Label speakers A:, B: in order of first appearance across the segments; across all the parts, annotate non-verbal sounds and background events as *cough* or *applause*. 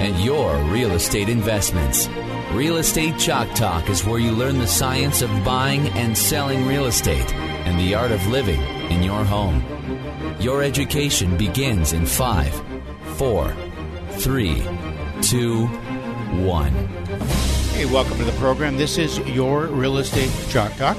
A: and your real estate investments. Real Estate Chalk Talk is where you learn the science of buying and selling real estate and the art of living in your home. Your education begins in five, four, three, two, one.
B: Hey, welcome to the program. This is your Real Estate Chalk Talk.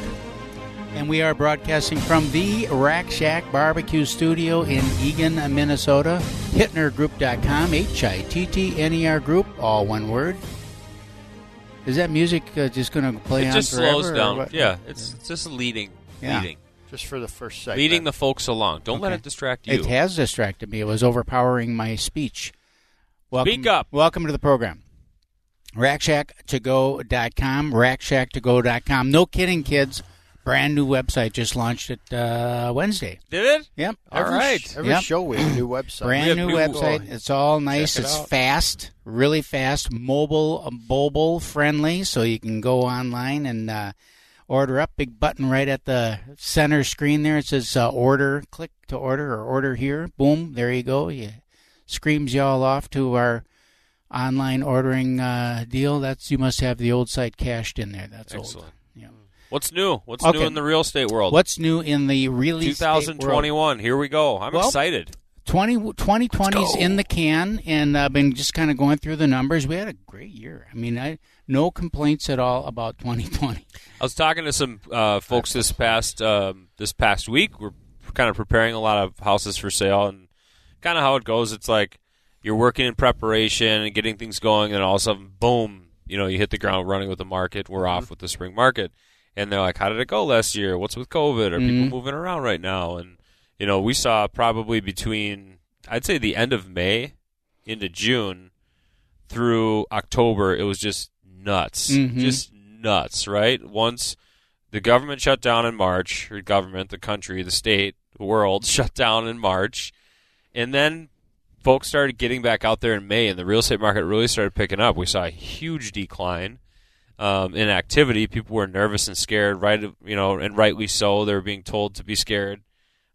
B: And we are broadcasting from the Rack Shack Barbecue Studio in Eagan, Minnesota. HittnerGroup.com, H I T T N E R Group, all one word. Is that music uh, just going to play
C: It
B: on
C: just
B: forever,
C: slows down. Yeah, it's, it's just leading,
B: Yeah.
C: leading,
D: just for the first segment.
C: leading the folks along. Don't let it distract you.
B: It has distracted me. It was overpowering my speech. Welcome,
C: Speak up.
B: Welcome to the program. RackShackToGo.com, RackShackToGo.com. No kidding, kids. Brand new website just launched it uh, Wednesday.
C: Did it?
B: Yep.
C: All
D: every,
C: right.
D: Every
B: Yep.
D: show we have a new website.
B: Brand
C: have
B: new
C: new-
B: website. It's all nice.
C: Check it
B: It's
C: out.
B: fast, really fast, mobile, mobile friendly, so you can go online and uh, order up. Big button right at the center screen there. It says uh, order. Click to order or order here. Boom. There you go. You screams you all off to our online ordering uh, deal. That's you must have the old site cached in there. That's old.
C: Excellent.
B: Yeah.
C: What's new? What's
B: Okay.
C: new in the real estate world?
B: What's new in the real estate world?
C: 2021. Here we go. I'm
B: Well,
C: excited.
B: 20, 2020 is in the can, and I've been just kind of going through the numbers. We had a great year. I mean, I no complaints at all about 2020.
C: I was talking to some uh, folks this past um, this past week. We're kind of preparing a lot of houses for sale, and kind of how it goes. It's like you're working in preparation and getting things going, and all of a sudden, boom! You know, you hit the ground running with the market. We're off with the spring market, and they're like, "How did it go last year? What's with COVID? Are
B: Mhm.
C: people moving around right now?" And you know, we saw probably between I'd say the end of May into June through October, it was just nuts,
B: Mhm.
C: just nuts. Right? Once the government shut down in March, or government, the country, the state, the world *laughs* shut down in March, and then folks started getting back out there in May, and the real estate market really started picking up. We saw a huge decline um, in activity. People were nervous and scared, right? You know, and rightly so. They were being told to be scared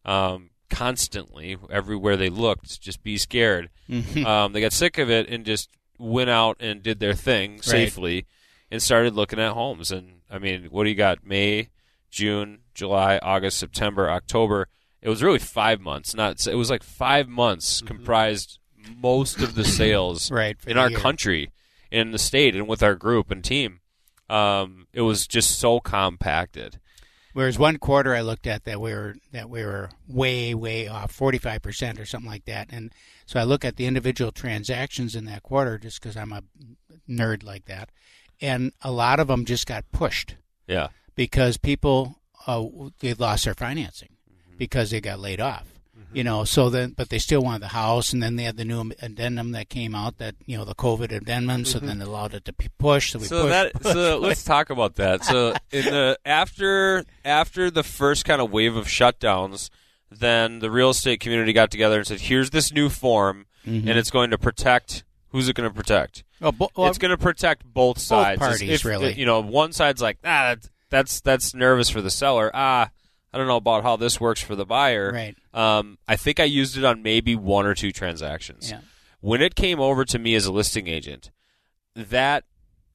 C: um, constantly, everywhere they looked. Just be scared. *laughs* um, they got sick of it and just went out and did their thing safely, and started looking at homes. And I mean, what do you got? May, June, July, August, September, October. It was really five months. Not. It was like five months comprised most of the sales
B: Right,
C: in our
B: year.
C: country, in the state, and with our group and team. Um, it was just so compacted.
B: Whereas one quarter I looked at that we were that we were way way off, 45 percent or something like that. And so I look at the individual transactions in that quarter just because I'm a nerd like that, and a lot of them just got pushed.
C: Yeah.
B: because people uh, they lost their financing because they got laid off. You know, so then, but they still wanted the house, and then they had the new addendum that came out that you know the COVID addendum, so then it allowed it to be pushed. So we
C: so
B: pushed,
C: that
B: pushed,
C: so let's talk about that. So in the after after the first kind of wave of shutdowns, then the real estate community got together and said, "Here's this new form,
B: Mhm.
C: and it's going to protect." Who's it going to protect?
B: Well, bo- well,
C: it's going to protect both sides.
B: parties,
C: If-
B: really.
C: You know, one side's like, ah, that's that's, that's nervous for the seller. Ah, I don't know about how this works for the buyer.
B: Right.
C: Um, I think I used it on maybe one or two transactions.
B: Yeah.
C: When it came over to me as a listing agent, that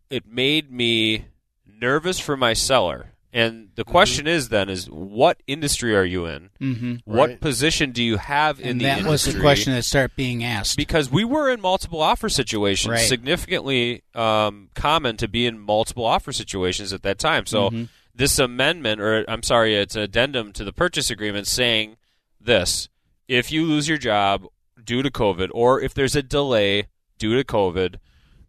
C: it made me nervous for my seller. And the
B: Mm-hmm.
C: question is then is what industry are you in?
B: Mhm.
C: What
D: Right.
C: position do you have in
B: and
C: the
B: that was the question that started being asked.
C: because we were in multiple offer situations,
B: Right.
C: significantly um, common to be in multiple offer situations at that time. So
B: Mhm.
C: This amendment, or I'm sorry, it's an addendum to the purchase agreement saying this: if you lose your job due to COVID, or if there's a delay due to COVID,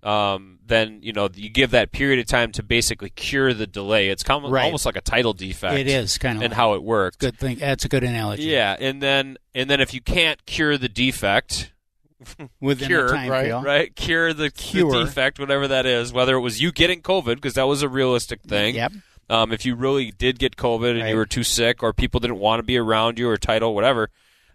C: um, then you know you give that period of time to basically cure the delay. It's com-
B: Right.
C: almost like a title defect.
B: it is kind of
C: and how it works.
B: good thing. That's a good analogy.
C: Yeah, and then and then if you can't cure the defect, *laughs*
B: within
C: cure,
B: the time
D: right,
B: frame.
C: right? Cure the, the
B: Cure.
C: defect, whatever that is. Whether it was you getting COVID, because that was a realistic thing,
B: Yep.
C: Um, if you really did get COVID and
B: Right.
C: you were too sick, or people didn't want to be around you, or title, whatever,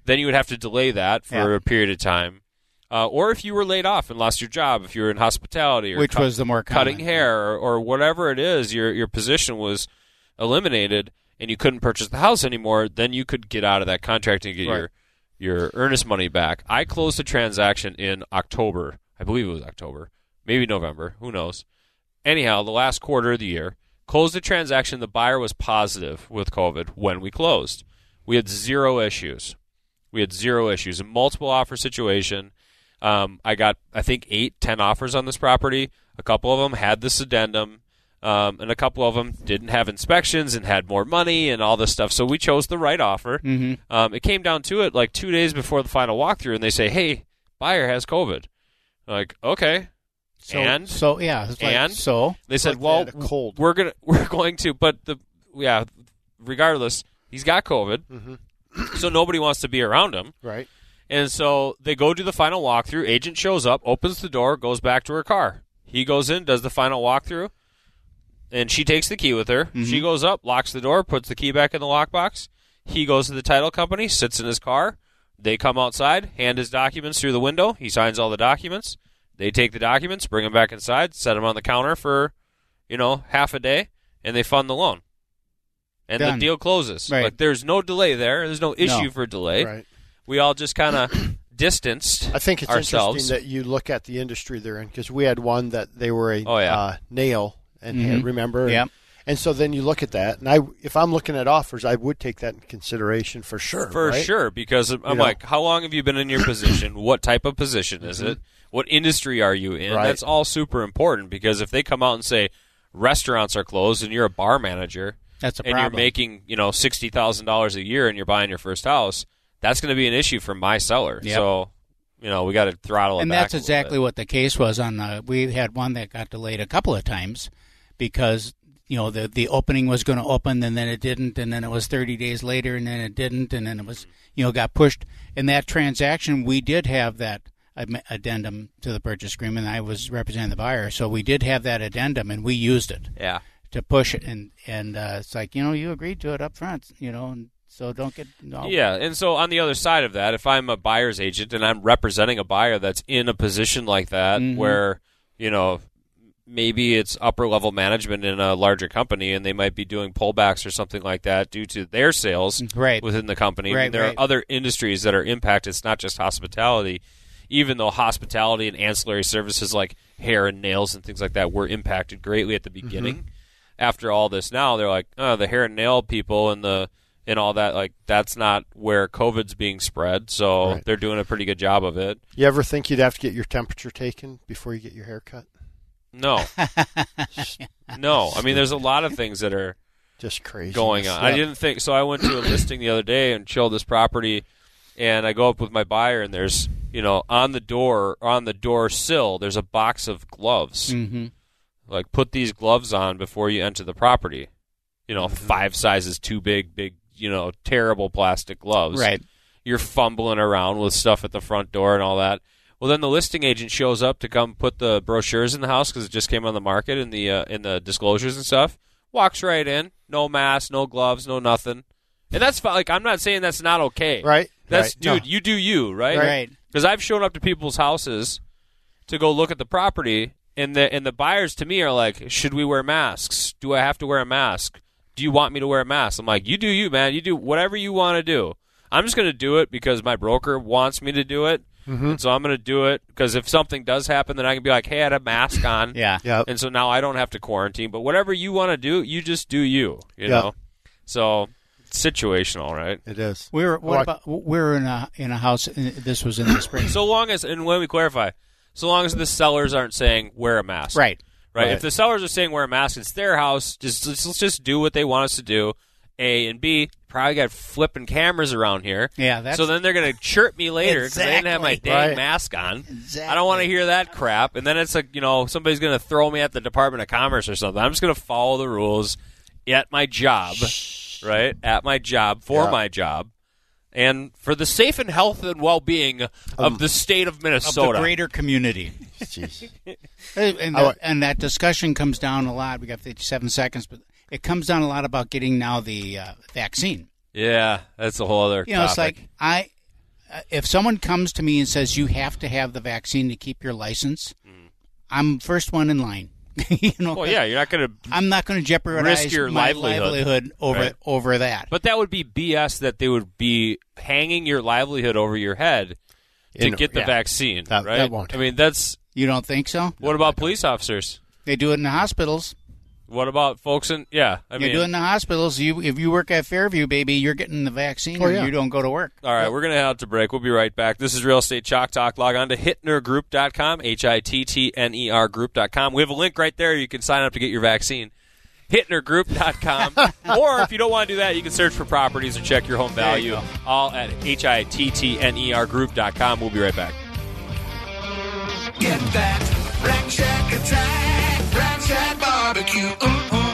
C: then you would have to delay that for
B: Yeah.
C: a period of time. Uh, or if you were laid off and lost your job, if you were in hospitality, or
B: Which
C: cut-
B: was the more
C: cutting hair, or, or whatever it is, your your position was eliminated, and you couldn't purchase the house anymore. Then you could get out of that contract and get
B: Right.
C: your your earnest money back. I closed the transaction in October. I believe it was October, maybe November. Who knows? Anyhow, the last quarter of the year, closed the transaction. The buyer was positive with COVID when we closed. We had zero issues. We had zero issues. A multiple offer situation. Um, I got, I think, eight, ten offers on this property. A couple of them had this addendum, um, and a couple of them didn't have inspections and had more money and all this stuff. So we chose the right offer.
B: Mm-hmm.
C: Um, it came down to it like two days before the final walkthrough, and they say, "Hey, buyer has COVID." like, okay.
B: So,
C: and
B: so yeah, it's like,
C: and?
B: so
C: they said,
D: like
C: "Well,
D: cold.
C: we're gonna *laughs* we're going to," but the yeah, regardless, he's got COVID,
D: Mm-hmm.
C: so nobody wants to be around him.
D: Right.
C: And so they go do the final walkthrough. Agent shows up, opens the door, goes back to her car. He goes in, does the final walkthrough, and she takes the key with her. She goes up, locks the door, puts the key back in the lockbox. He goes to the title company, sits in his car. They come outside, hand his documents through the window. He signs all the documents. They take the documents, bring them back inside, set them on the counter for, you know, half a day, and they fund the loan. And
B: Done.
C: the deal closes.
B: Right.
C: Like there's no delay there. There's no issue
B: No.
C: for delay
D: Right.
C: we all just kind of *clears throat* distanced
D: I think it's
C: ourselves.
D: interesting that you look at the industry they're in because we had one that they were a
C: Oh, yeah.
D: uh, nail and
B: Mhm.
D: remember. And,
B: Yep.
D: and so then you look at that, and I, if I'm looking at offers, I would take that in consideration for sure.
C: for
D: right?
C: sure because I'm
D: You know?
C: like, how long have you been in your position? *clears throat* what type of position is it? What industry are you in?
D: Mm-hmm. Right.
C: That's all super important because if they come out and say restaurants are closed and you're a bar manager
B: that's a
C: and
B: problem.
C: you're making you know sixty thousand dollars a year and you're buying your first house, that's going to be an issue for my seller.
B: Yep.
C: So you know we got to throttle it
B: and
C: back
B: that's
C: a
B: exactly
C: bit.
B: what the case was on the we had one that got delayed a couple of times because you know the the opening was going to open and then it didn't and then it was 30 days later and then it didn't and then it was you know got pushed in that transaction we did have that addendum to the purchase agreement I was representing the buyer so we did have that addendum and we used it
C: yeah.
B: to push it and and uh, it's like you know you agreed to it up front you know and so don't get no,
C: Yeah, and so on the other side of that, if I'm a buyer's agent and I'm representing a buyer that's in a position like that
B: Mhm.
C: where, you know, maybe it's upper level management in a larger company and they might be doing pullbacks or something like that due to their sales
B: right
C: within the company. I mean, there
B: right.
C: are other industries that are impacted. It's not just hospitality. Even though hospitality and ancillary services like hair and nails and things like that were impacted greatly at the
B: Mm-hmm.
C: beginning, after all this now they're like, oh, the hair and nail people and the and all that like that's not where COVID's being spread. So
D: Right.
C: they're doing a pretty good job of it.
D: You ever think you'd have to get your temperature taken before you get your hair cut?
C: No, *laughs* no. I mean, there's a lot of things that are
D: Just crazy.
C: going on. I didn't think so. I went to a listing the other day and showed this property, and I go up with my buyer, and there's you know on the door on the door sill there's a box of gloves.
B: mm-hmm.
C: Like put these gloves on before you enter the property. You know, five sizes too big, big. You know, terrible plastic gloves.
B: right
C: You're fumbling around with stuff at the front door and all that. Well, then the listing agent shows up to come put the brochures in the house because it just came on the market in the uh, in the disclosures and stuff. Walks right in, no mask, no gloves, no nothing, and that's like I'm not saying that's not okay.
D: Right.
C: That's
D: right. No.
C: dude, you do you, right?
B: right
C: Because I've shown up to people's houses to go look at the property, and the and the buyers to me are like, "Should we wear masks? Do I have to wear a mask? Do you want me to wear a mask?" I'm like, "You do you, man. You do whatever you want to do. I'm just going to do it because my broker wants me to do it, Mm-hmm. and so I'm going to do it because if something does happen, then I can be like, "Hey, I had a mask on."
B: yeah
D: Yeah.
C: And so now I don't have to quarantine. But whatever you want to do, you just do you. You
D: Yeah.
C: know. So situational, right?
D: It is.
B: We were what
D: Well, I-
B: about we were in a in a house. This was in the spring.
C: So long as, and let me clarify, so long as the sellers aren't saying wear a mask,
B: right.
C: Right.
D: Right.
C: If the sellers are saying wear a mask, it's their house. Just let's, let's just do what they want us to do. A and B probably got flipping cameras around here.
B: Yeah. That's
C: so then they're gonna chirp me later because I didn't have my dang
D: Right.
C: mask on.
B: Exactly.
C: I don't want to hear that crap. And then it's like you know somebody's gonna throw me at the Department of Commerce or something. I'm just gonna follow the rules at my job, right? At my job for
D: Yeah.
C: my job. And for the safe and health and well-being of the state of
B: of
C: Minnesota,
B: the greater community. *laughs*
D: Jeez.
B: and,
D: I
B: that, and that discussion comes down a lot. We got 57 seconds, but it comes down a lot about getting now the uh, vaccine.
C: Yeah, that's a whole other
B: You know, it's like I, uh, if someone comes to me and says you have to have the vaccine to keep your license, I'm first one in line. *laughs* you know,
C: well, yeah, you're not going to.
B: I'm not going to jeopardize
C: Risk your
B: my
C: livelihood.
B: over
C: Right.
B: over that.
C: But that would be BS that they would be hanging your livelihood over your head to
D: know,
C: get the
D: yeah.
C: vaccine,
D: That-
C: right?
D: that won't
C: I mean, that's
B: you don't think so?
C: what about police officers?
B: They do it in the hospitals.
C: What about folks in? Yeah, I
B: you
C: mean,
B: do it in the hospitals. You if you work at Fairview, baby, you're getting the vaccine,
D: Oh,
B: or you don't go to work.
C: All right, we're going to head out to break. We'll be right back. This is Real Estate Chalk Talk. Log on to hittnergroup.com, H I T T N E R group.com. We have a link right there. You can sign up to get your vaccine. Hittnergroup.com. *laughs* or if you don't want to do that, you can search for properties or check your home
B: There you
C: value. All at H I T T N E R group.com. We'll be right back.
E: Get that Rack Shack attack, Ranch and barbecue. Ooh, ooh.